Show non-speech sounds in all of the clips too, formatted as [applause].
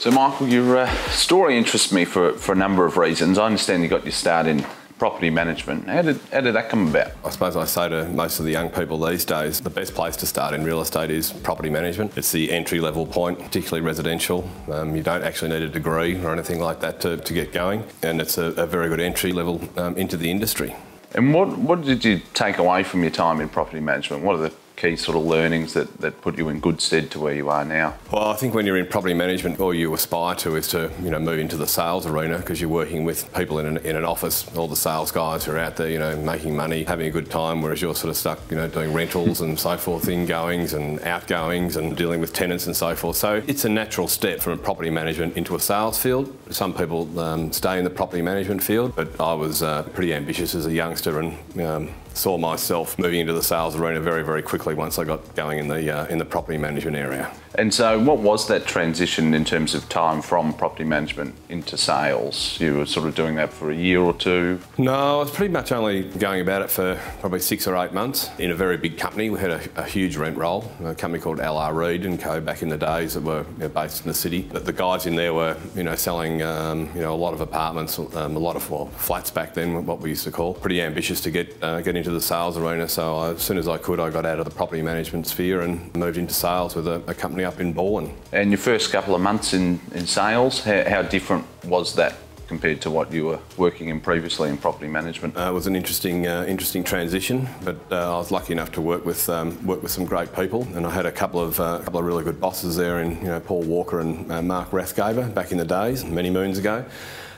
So, Michael, your uh, story interests me for, for a number of reasons. I understand you got your start in property management. How did, how did that come about? I suppose I say to most of the young people these days, the best place to start in real estate is property management. It's the entry level point, particularly residential. Um, you don't actually need a degree or anything like that to, to get going, and it's a, a very good entry level um, into the industry. And what, what did you take away from your time in property management? What are the key sort of learnings that, that put you in good stead to where you are now? Well, I think when you're in property management, all you aspire to is to you know move into the sales arena because you're working with people in an, in an office, all the sales guys are out there, you know, making money, having a good time, whereas you're sort of stuck, you know, doing rentals and so forth, ingoings and outgoings and dealing with tenants and so forth. So it's a natural step from property management into a sales field. Some people um, stay in the property management field, but I was uh, pretty ambitious as a youngster and um, saw myself moving into the sales arena very, very quickly once I got going in the uh, in the property management area. And so, what was that transition in terms of time from property management into sales? You were sort of doing that for a year or two? No, I was pretty much only going about it for probably six or eight months in a very big company. We had a, a huge rent roll, a company called LR Reed and Co. back in the days that were you know, based in the city. But the guys in there were, you know, selling, um, you know, a lot of apartments, um, a lot of well, flats back then, what we used to call. Pretty ambitious to get uh, get into the sales arena. So I, as soon as I could, I got out of the property management sphere and moved into sales with a, a company company up in Balwyn. And your first couple of months in, in sales, how, how different was that compared to what you were working in previously in property management? Uh, it was an interesting, uh, interesting transition, but uh, I was lucky enough to work with um, work with some great people, and I had a couple of uh, couple of really good bosses there, in you know Paul Walker and uh, Mark Rathgaber back in the days, many moons ago.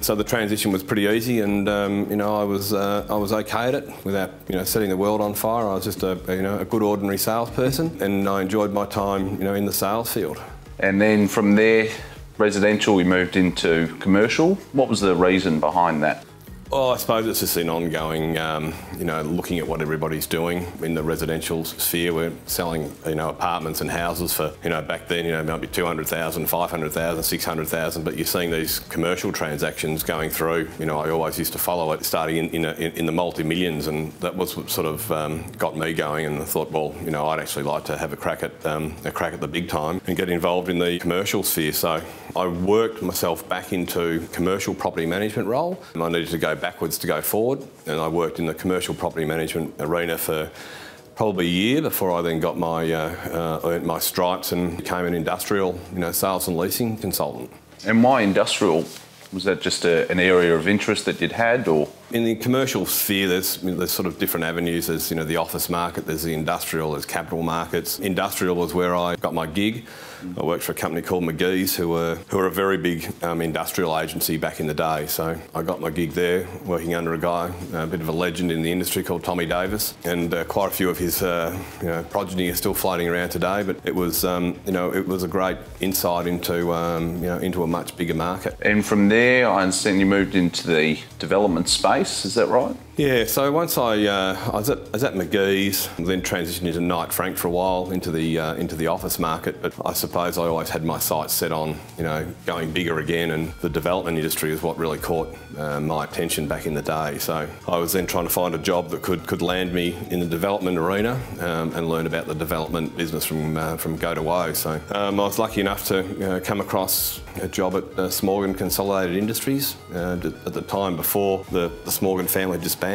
So the transition was pretty easy, and um, you know I was uh, I was okay at it without you know setting the world on fire. I was just a you know a good ordinary salesperson, and I enjoyed my time you know in the sales field. And then from there, residential, we moved into commercial. What was the reason behind that? Well, I suppose it's just an ongoing, um, you know, looking at what everybody's doing in the residential sphere. We're selling, you know, apartments and houses for, you know, back then, you know, maybe 200,000, 500,000, 600,000, but you're seeing these commercial transactions going through. You know, I always used to follow it, starting in, in, a, in the multi-millions, and that was what sort of um, got me going and I thought, well, you know, I'd actually like to have a crack at um, a crack at the big time and get involved in the commercial sphere. So I worked myself back into commercial property management role, and I needed to go backwards to go forward. And I worked in the commercial property management arena for probably a year before I then got my uh, uh, earned my stripes and became an industrial, you know, sales and leasing consultant. And why industrial? Was that just a, an area of interest that you'd had, or in the commercial sphere, there's, there's sort of different avenues. There's you know the office market, there's the industrial, there's capital markets. Industrial was where I got my gig. I worked for a company called McGee's, who were who were a very big um, industrial agency back in the day. So I got my gig there, working under a guy, a bit of a legend in the industry called Tommy Davis, and uh, quite a few of his uh, you know, progeny are still floating around today. But it was um, you know it was a great insight into um, you know into a much bigger market. And from there, I understand you moved into the development space is that right? Yeah, so once I, uh, I, was, at, I was at McGee's, then transitioned into Knight Frank for a while into the uh, into the office market. But I suppose I always had my sights set on you know going bigger again, and the development industry is what really caught uh, my attention back in the day. So I was then trying to find a job that could could land me in the development arena um, and learn about the development business from uh, from go to woe. So um, I was lucky enough to uh, come across a job at uh, Smorgon Consolidated Industries at the time before the, the Smorgon family disbanded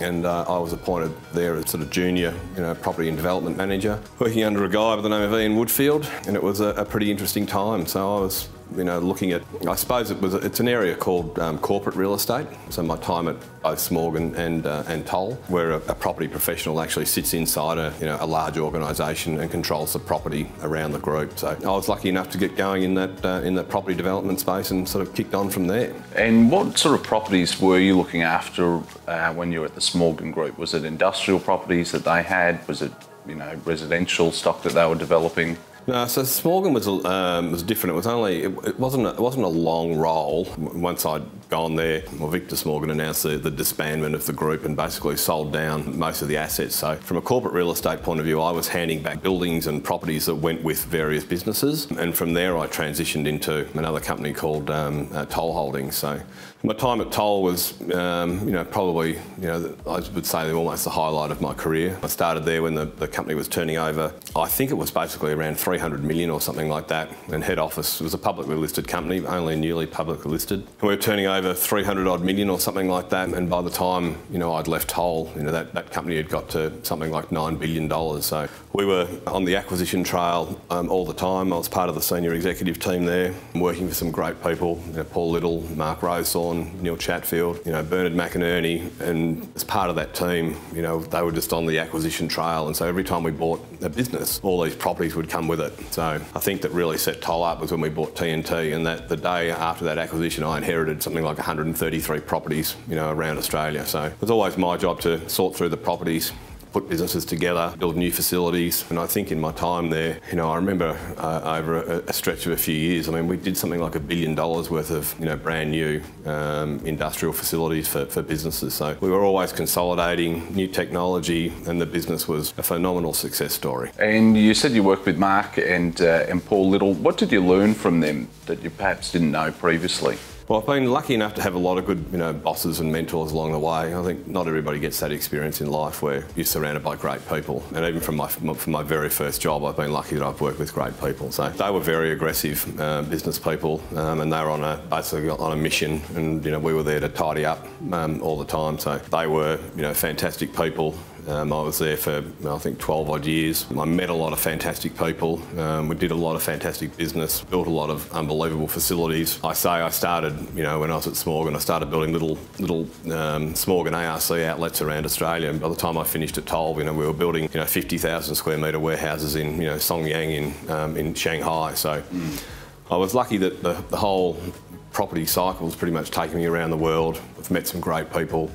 and uh, I was appointed there as sort of junior, you know, property and development manager, working under a guy by the name of Ian Woodfield, and it was a, a pretty interesting time. So I was you know, looking at, I suppose it was, it's an area called um, corporate real estate. So my time at both Smorgon and uh, and Toll, where a, a, property professional actually sits inside a, you know, a large organisation and controls the property around the group. So I was lucky enough to get going in that uh, in that property development space and sort of kicked on from there. And what sort of properties were you looking after uh, when you were at the Smorgon Group? Was it industrial properties that they had? Was it you know residential stock that they were developing? No, so Smorgon was um, was different. It was only it, it, wasn't a, it wasn't a long role. Once I'd gone there, well, Victor Smorgon announced the, the, disbandment of the group and basically sold down most of the assets. So from a corporate real estate point of view, I was handing back buildings and properties that went with various businesses, and from there I transitioned into another company called um, uh, Toll Holdings. So My time at Toll was, um, you know, probably, you know, I would say almost the highlight of my career. I started there when the, the company was turning over, I think it was basically around 300 million or something like that. And head office was a publicly listed company, only newly publicly listed. And we were turning over 300 odd million or something like that. And by the time, you know, I'd left Toll, you know, that, that company had got to something like $9 billion. So we were on the acquisition trail um, all the time. I was part of the senior executive team there, working for some great people, you know, Paul Little, Mark Rowsthorn, Neil Chatfield, you know, Bernard McInerney, and as part of that team, you know, they were just on the acquisition trail, and so every time we bought a business, all these properties would come with it. So I think that really set Toll up was when we bought TNT, and that the day after that acquisition, I inherited something like 133 properties, you know, around Australia. So it was always my job to sort through the properties, put businesses together, build new facilities. And I think in my time there, you know, I remember uh, over a, a, stretch of a few years, I mean, we did something like a billion dollars worth of, you know, brand new um, industrial facilities for, for businesses. So we were always consolidating new technology and the business was a phenomenal success story. And you said you worked with Mark and, uh, and Paul Little. What did you learn from them that you perhaps didn't know previously? Well, I've been lucky enough to have a lot of good, you know, bosses and mentors along the way. I think not everybody gets that experience in life where you're surrounded by great people. And even from my from my very first job, I've been lucky that I've worked with great people. So they were very aggressive uh, business people, um, and they were on a basically on a mission. And you know, we were there to tidy up um, all the time. So they were, you know, fantastic people. Um, I was there for, I think, 12 odd years. I met a lot of fantastic people. Um, we did a lot of fantastic business, built a lot of unbelievable facilities. I say I started, you know, when I was at Smorgon, I started building little little um, Smorgon ARC outlets around Australia. And by the time I finished at Toll, you know, we were building, you know, 50,000 square metre warehouses in, you know, Songjiang in, um, in Shanghai. So mm. I was lucky that the, the whole property cycle's pretty much taken me around the world. I've met some great people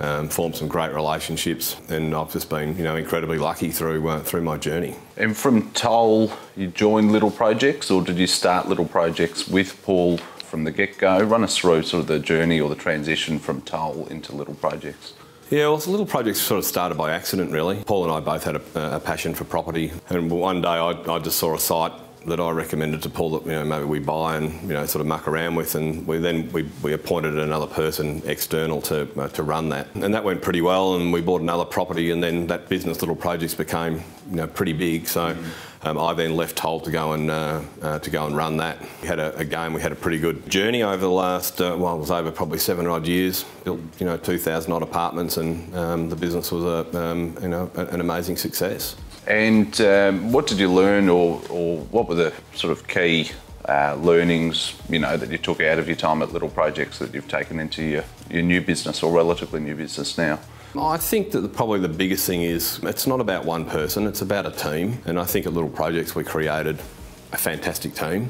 um, formed some great relationships, and I've just been, you know, incredibly lucky through uh, through my journey. And from Toll, you joined Little Projects, or did you start Little Projects with Paul from the get go? Run us through sort of the journey or the transition from Toll into Little Projects. Yeah, well, Little Projects sort of started by accident, really. Paul and I both had a, a passion for property, and one day I, I just saw a site that I recommended to Paul that you know maybe we buy and you know sort of muck around with, and we then we, we appointed another person external to uh, to run that, and that went pretty well. And we bought another property, and then that business little projects became you know pretty big. So. Um, I then left Toll to go and uh, uh, to go and run that. We had a, again, we had a pretty good journey over the last uh, well, it was over probably seven odd years. Built you know 2,000 odd apartments, and um, the business was a um, you know an amazing success. And um, what did you learn, or, or what were the sort of key uh, learnings, you know, that you took out of your time at Little Projects that you've taken into your, your new business or relatively new business now? I think that probably the biggest thing is it's not about one person, it's about a team. And I think at Little Projects we created a fantastic team.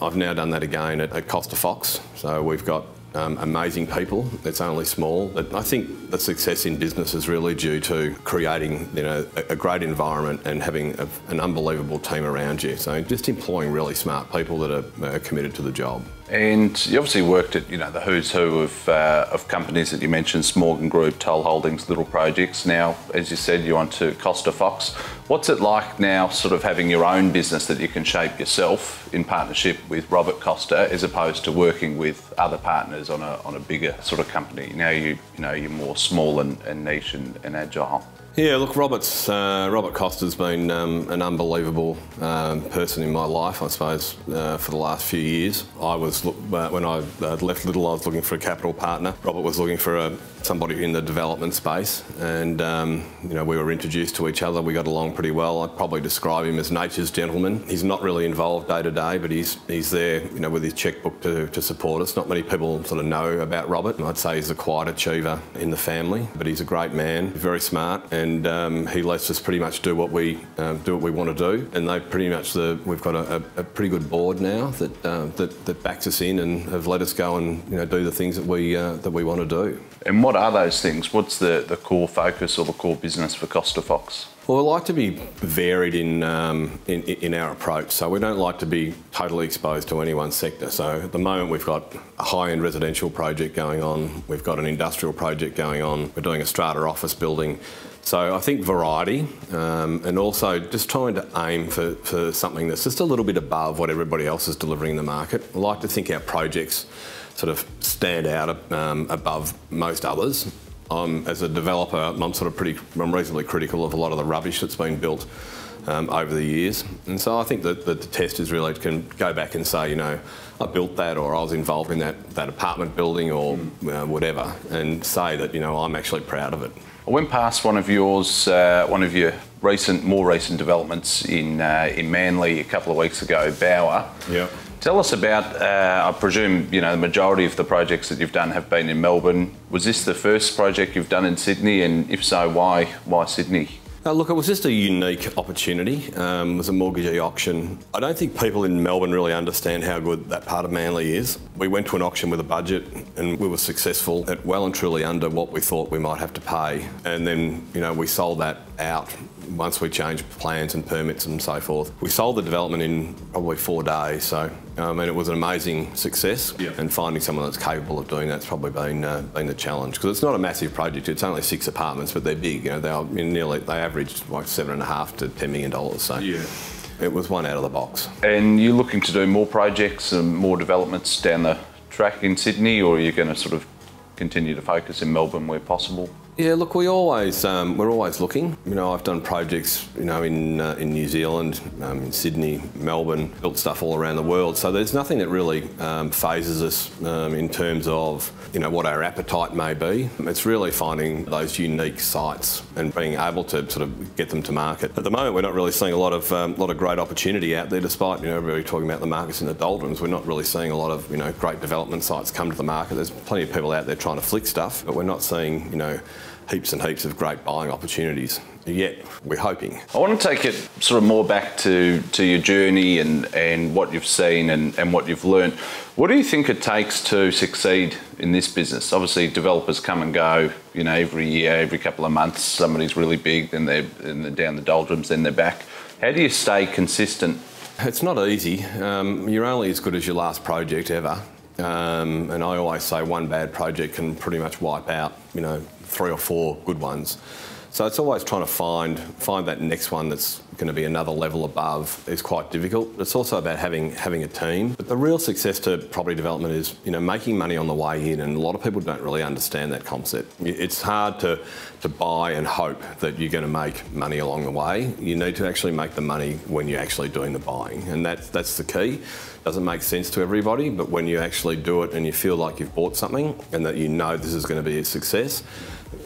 I've now done that again at, at Costa Fox. So we've got um, amazing people. It's only small, but I think the success in business is really due to creating, you know, a, great environment and having a, an unbelievable team around you. So just employing really smart people that are, are committed to the job. And you obviously worked at you know the who's who of, uh, of companies that you mentioned, Smorgon Group, Toll Holdings, Little Projects. Now, as you said, you're on to Costa Fox. What's it like now, sort of having your own business that you can shape yourself in partnership with Robert Costa, as opposed to working with other partners on a on a bigger sort of company? Now you you know you're more small and, and niche and, and agile. Yeah, look, Robert's uh, Robert Costa's been um, an unbelievable um, person in my life, I suppose, uh, for the last few years. I was uh, when I uh, left Little, I was looking for a capital partner. Robert was looking for a, somebody in the development space, and um, you know we were introduced to each other. We got along pretty well. I'd probably describe him as nature's gentleman. He's not really involved day to day, but he's he's there, you know, with his checkbook to, to support us. Not many people sort of know about Robert. I'd say he's a quiet achiever in the family, but he's a great man, very smart, and um, he lets us pretty much do what we um, do what we want to do. And they pretty much the we've got a, a pretty good board now that, uh, that that backs us in and have let us go and you know do the things that we uh, that we want to do. And what are those things? What's the, the core focus or the core business for Costa Fox? Well, we like to be varied in, um, in, in our approach. So we don't like to be totally exposed to any one sector. So at the moment, we've got a high-end residential project going on. We've got an industrial project going on. We're doing a strata office building. So I think variety um, and also just trying to aim for, for something that's just a little bit above what everybody else is delivering in the market. I like to think our projects sort of stand out um, above most others. As a developer, I'm sort of pretty, I'm reasonably critical of a lot of the rubbish that's been built um, over the years. And so I think that, that the test is really can go back and say, you know, I built that or I was involved in that, that apartment building or uh, whatever, and say that, you know, I'm actually proud of it. I went past one of yours, uh, one of your recent, more recent developments in uh, in Manly a couple of weeks ago, Bower. Yeah. Tell us about. Uh, I presume you know the majority of the projects that you've done have been in Melbourne. Was this the first project you've done in Sydney, and if so, why why Sydney? Uh, look, it was just a unique opportunity. Um, it was a mortgagee auction. I don't think people in Melbourne really understand how good that part of Manly is. We went to an auction with a budget and we were successful at well and truly under what we thought we might have to pay. And then, you know, we sold that out once we changed plans and permits and so forth. We sold the development in probably four days, so I mean it was an amazing success. Yeah. And finding someone that's capable of doing that's probably been uh, been the challenge because it's not a massive project. It's only six apartments, but they're big. You know, they are nearly they averaged like seven and a half to ten million dollars. So yeah. it was one out of the box. And you're looking to do more projects and more developments down the track in Sydney, or are you going to sort of continue to focus in Melbourne where possible? Yeah, look, we always um, we're always looking. You know, I've done projects, you know, in uh, in New Zealand, um, in Sydney, Melbourne, built stuff all around the world. So there's nothing that really um, fazes us um, in terms of you know what our appetite may be. It's really finding those unique sites and being able to sort of get them to market. At the moment, we're not really seeing a lot of um, lot of great opportunity out there, despite you know everybody talking about the markets in the doldrums. We're not really seeing a lot of you know great development sites come to the market. There's plenty of people out there trying to flick stuff, but we're not seeing you know heaps and heaps of great buying opportunities. Yet we're hoping. I want to take it sort of more back to, to your journey and, and what you've seen and, and what you've learned. What do you think it takes to succeed in this business? Obviously, developers come and go, you know, every year, every couple of months. Somebody's really big, then they're, then they're down the doldrums, then they're back. How do you stay consistent? It's not easy. Um, you're only as good as your last project ever. Um, and I always say one bad project can pretty much wipe out, you know, three or four good ones. So it's always trying to find find that next one that's going to be another level above is quite difficult. It's also about having having a team. But the real success to property development is you know making money on the way in, and a lot of people don't really understand that concept. It's hard to to buy and hope that you're going to make money along the way. You need to actually make the money when you're actually doing the buying, and that's that's the key. Doesn't make sense to everybody, but when you actually do it and you feel like you've bought something and that you know this is going to be a success,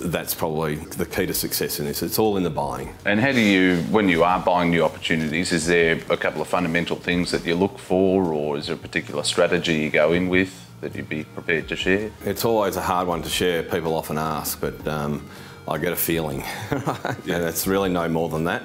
that's probably the key to success in this. It's all in the buying. And how do you, when you are buying new opportunities, is there a couple of fundamental things that you look for, or is there a particular strategy you go in with that you'd be prepared to share? It's always a hard one to share. People often ask, but um, I get a feeling. [laughs] yeah, it's really no more than that.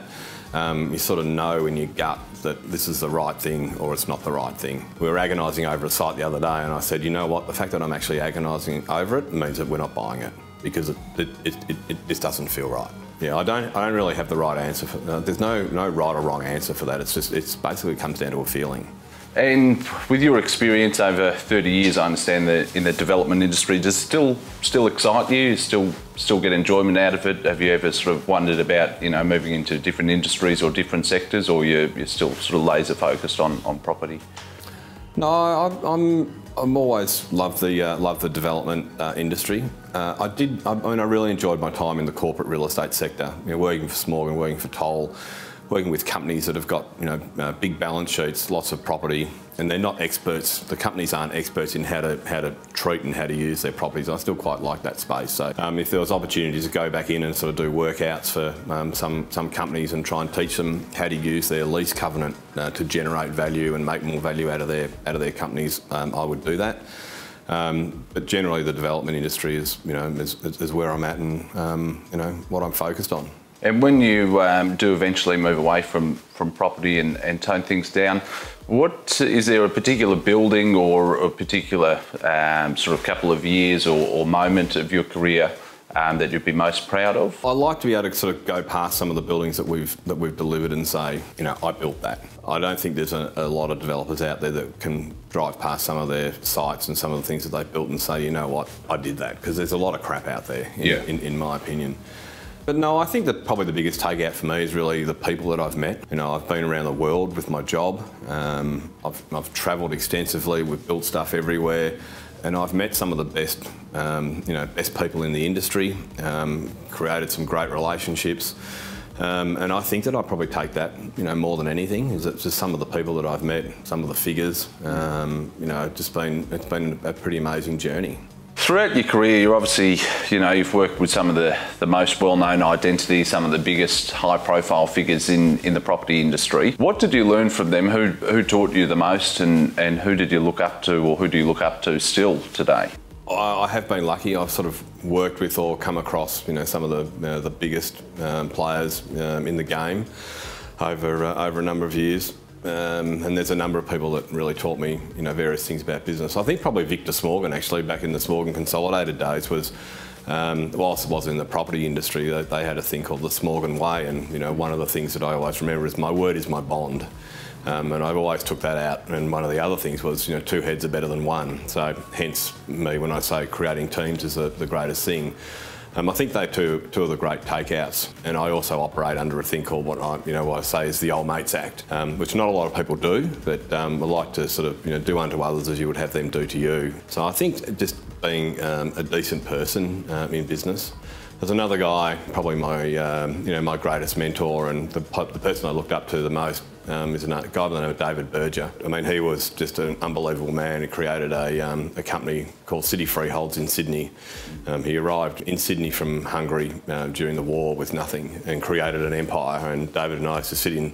Um, you sort of know in your gut that this is the right thing or it's not the right thing. We were agonising over a site the other day, and I said, you know what? The fact that I'm actually agonising over it means that we're not buying it because it, it, it, it, just doesn't feel right. Yeah, I don't, I don't really have the right answer. For, uh, there's no, no right or wrong answer for that. It's just, it's basically comes down to a feeling. And with your experience over 30 years, I understand that in the development industry, does it still still excite you? Still still get enjoyment out of it? Have you ever sort of wondered about you know moving into different industries or different sectors, or you're, you're still sort of laser focused on, on property? No, I'm, I'm I'm always loved the uh, loved the development uh, industry. Uh, I did. I, I, mean, I really enjoyed my time in the corporate real estate sector. You know, working for Smorgon, working for Toll, working with companies that have got you know uh, big balance sheets, lots of property, and they're not experts. The companies aren't experts in how to how to treat and how to use their properties. I still quite like that space. So um, if there was opportunities to go back in and sort of do workouts for um, some some companies and try and teach them how to use their lease covenant uh, to generate value and make more value out of their out of their companies, um, I would do that. Um, but generally, the development industry is, you know, is, is where I'm at and um, you know what I'm focused on. And when you um, do eventually move away from, from property and, and tone things down, what is there a particular building or a particular um, sort of couple of years or, or moment of your career um, that you'd be most proud of? I like to be able to sort of go past some of the buildings that we've that we've delivered and say, you know, I built that. I don't think there's a, a lot of developers out there that can drive past some of their sites and some of the things that they've built and say, you know what, I did that because there's a lot of crap out there. In, yeah. in, in my opinion. But no, I think that probably the biggest takeout for me is really the people that I've met. You know, I've been around the world with my job. Um, I've, I've travelled extensively. We've built stuff everywhere. and I've met some of the best, um, you know, best people in the industry, um, created some great relationships. Um, and I think that I probably take that, you know, more than anything. Is it's just some of the people that I've met, some of the figures. Um, you know, just been it's been a pretty amazing journey. Throughout your career, you're obviously, you know, you've worked with some of the, the most well-known identities, some of the biggest high-profile figures in, in the property industry. What did you learn from them? Who, who taught you the most and, and who did you look up to or who do you look up to still today? I have been lucky. I've sort of worked with or come across, you know, some of the you know, the biggest um, players um, in the game over uh, over a number of years. Um, and there's a number of people that really taught me, you know, various things about business. I think probably Victor Smorgon, actually, back in the Smorgon Consolidated days, was um, whilst it was in the property industry, they, they, had a thing called the Smorgon Way, and you know, one of the things that I always remember is my word is my bond. Um, and I've always took that out. And one of the other things was, you know, two heads are better than one. So hence me when I say creating teams is the, the greatest thing. Um, I think they two two of the great takeouts, and I also operate under a thing called what I you know what I say is the Old Mates Act, um, which not a lot of people do, but um, I like to sort of you know do unto others as you would have them do to you. So I think just being um, a decent person um, in business. There's another guy, probably my um, you know my greatest mentor and the, the person I looked up to the most um, is a guy by the name of David Berger. I mean, he was just an unbelievable man. He created a, um, a company called City Freeholds in Sydney. Um, he arrived in Sydney from Hungary uh, during the war with nothing and created an empire. And David and I used to sit in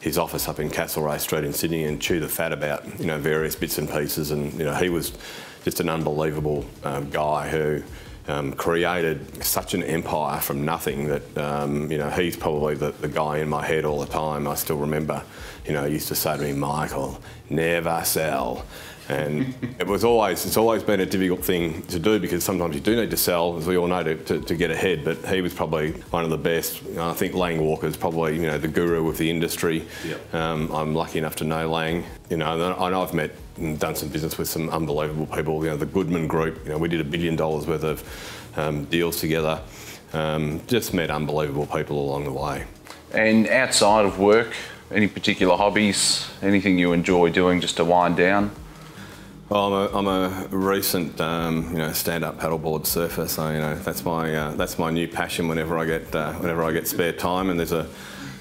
his office up in Castlereagh Street in Sydney and chew the fat about you know various bits and pieces. And you know, he was just an unbelievable um, guy who um, created such an empire from nothing that um, you know he's probably the, the, guy in my head all the time. I still remember, you know, he used to say to me, Michael, never sell. And it was always it's always been a difficult thing to do because sometimes you do need to sell, as we all know, to, to, to get ahead. But he was probably one of the best. You know, I think Lang Walker is probably you know the guru of the industry. Yep. Um, I'm lucky enough to know Lang. You know, and I've met and done some business with some unbelievable people. You know, the Goodman Group. You know, we did a billion dollars worth of um, deals together. Um, just met unbelievable people along the way. And outside of work, any particular hobbies? Anything you enjoy doing just to wind down? Well, I'm a, I'm a recent, um, you know, stand-up paddleboard surfer, so you know that's my uh, that's my new passion. Whenever I get uh, whenever I get spare time, and there's a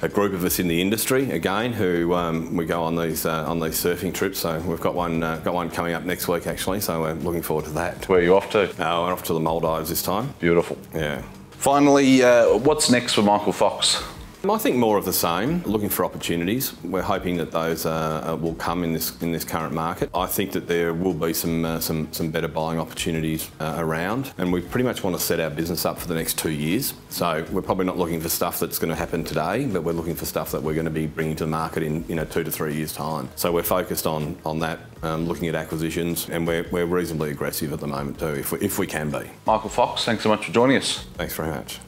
a group of us in the industry again who um, we go on these uh, on these surfing trips. So we've got one uh, got one coming up next week actually. So we're looking forward to that. Where are you off to? Uh, we're off to the Maldives this time. Beautiful. Yeah. Finally, uh, what's next for Michael Fox? I think more of the same. Looking for opportunities. We're hoping that those uh, will come in this in this current market. I think that there will be some uh, some some better buying opportunities uh, around, and we pretty much want to set our business up for the next two years. So we're probably not looking for stuff that's going to happen today, but we're looking for stuff that we're going to be bringing to the market in you know two to three years time. So we're focused on on that, um, looking at acquisitions, and we're we're reasonably aggressive at the moment too, if we, if we can be. Michael Fox, thanks so much for joining us. Thanks very much.